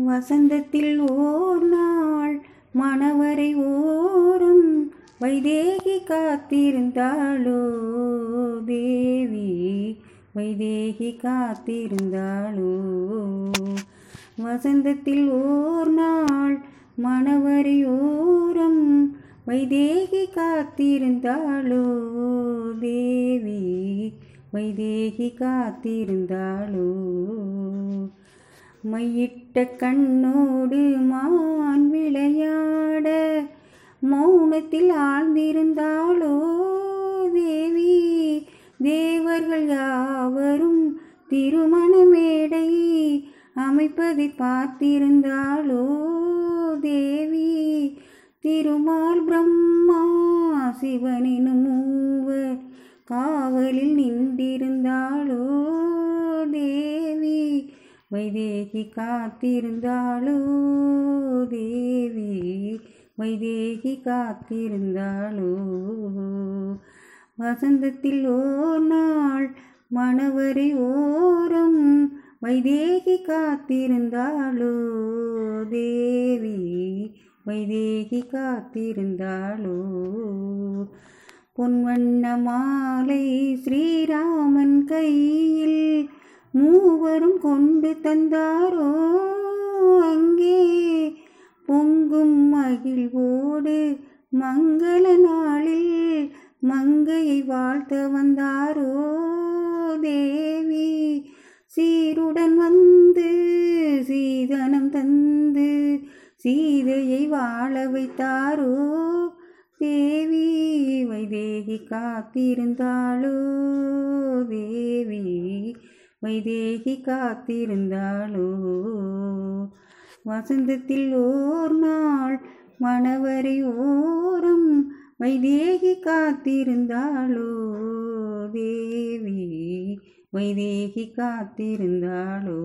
வசந்தத்தில் ஓர் நாள் மணவரை ஓரும் வைதேகி காத்திருந்தாளோ தேவி? வைதேகி காத்திருந்தாளோ? வசந்தத்தில் ஓர் நாள் மணவரை ஓரம் வைதேகி காத்திருந்தாளோ தேவி? வைதேகி காத்திருந்தாளோ? மையிட்ட கண்ணோடு மான் விளையாட மௌனத்தில் ஆழ்ந்திருந்தாளோ தேவி? தேவர்கள் யாவரும் திருமண மேடை அமைப்பதை பார்த்திருந்தாளோ தேவி? திருமால் பிரம்மா சிவனினும் மூவர் காவலில் நின்றிருந்தாளோ வைதேகி காத்திருந்தாளோ தேவி? வைதேகி காத்திருந்தாளோ? வசந்தத்தில் ஓர் நாள் மணவரை ஓரம் வைதேகி காத்திருந்தாளோ தேவி? வைதேகி காத்திருந்தாளோ? பொன்வண்ண மாலை ஸ்ரீராமன் கை மூவரும் கொண்டு தந்தாரோ? அங்கே பொங்கும் மகிழ்வோடு மங்கள நாளில் மங்கையை வாழ்த்த வந்தாரோ? தேவி சீருடன் வந்து சீதனம் தந்து சீதையை வாழ வைத்தாரோ? தேவி வைதேகி காத்திருந்தாளோ? தேவி வைதேகி காத்திருந்தாளோ? வசந்தத்தில் ஓர் நாள் மணவரை ஓரம் வைதேகி காத்திருந்தாளோ? தேவி வைதேகி காத்திருந்தாளோ?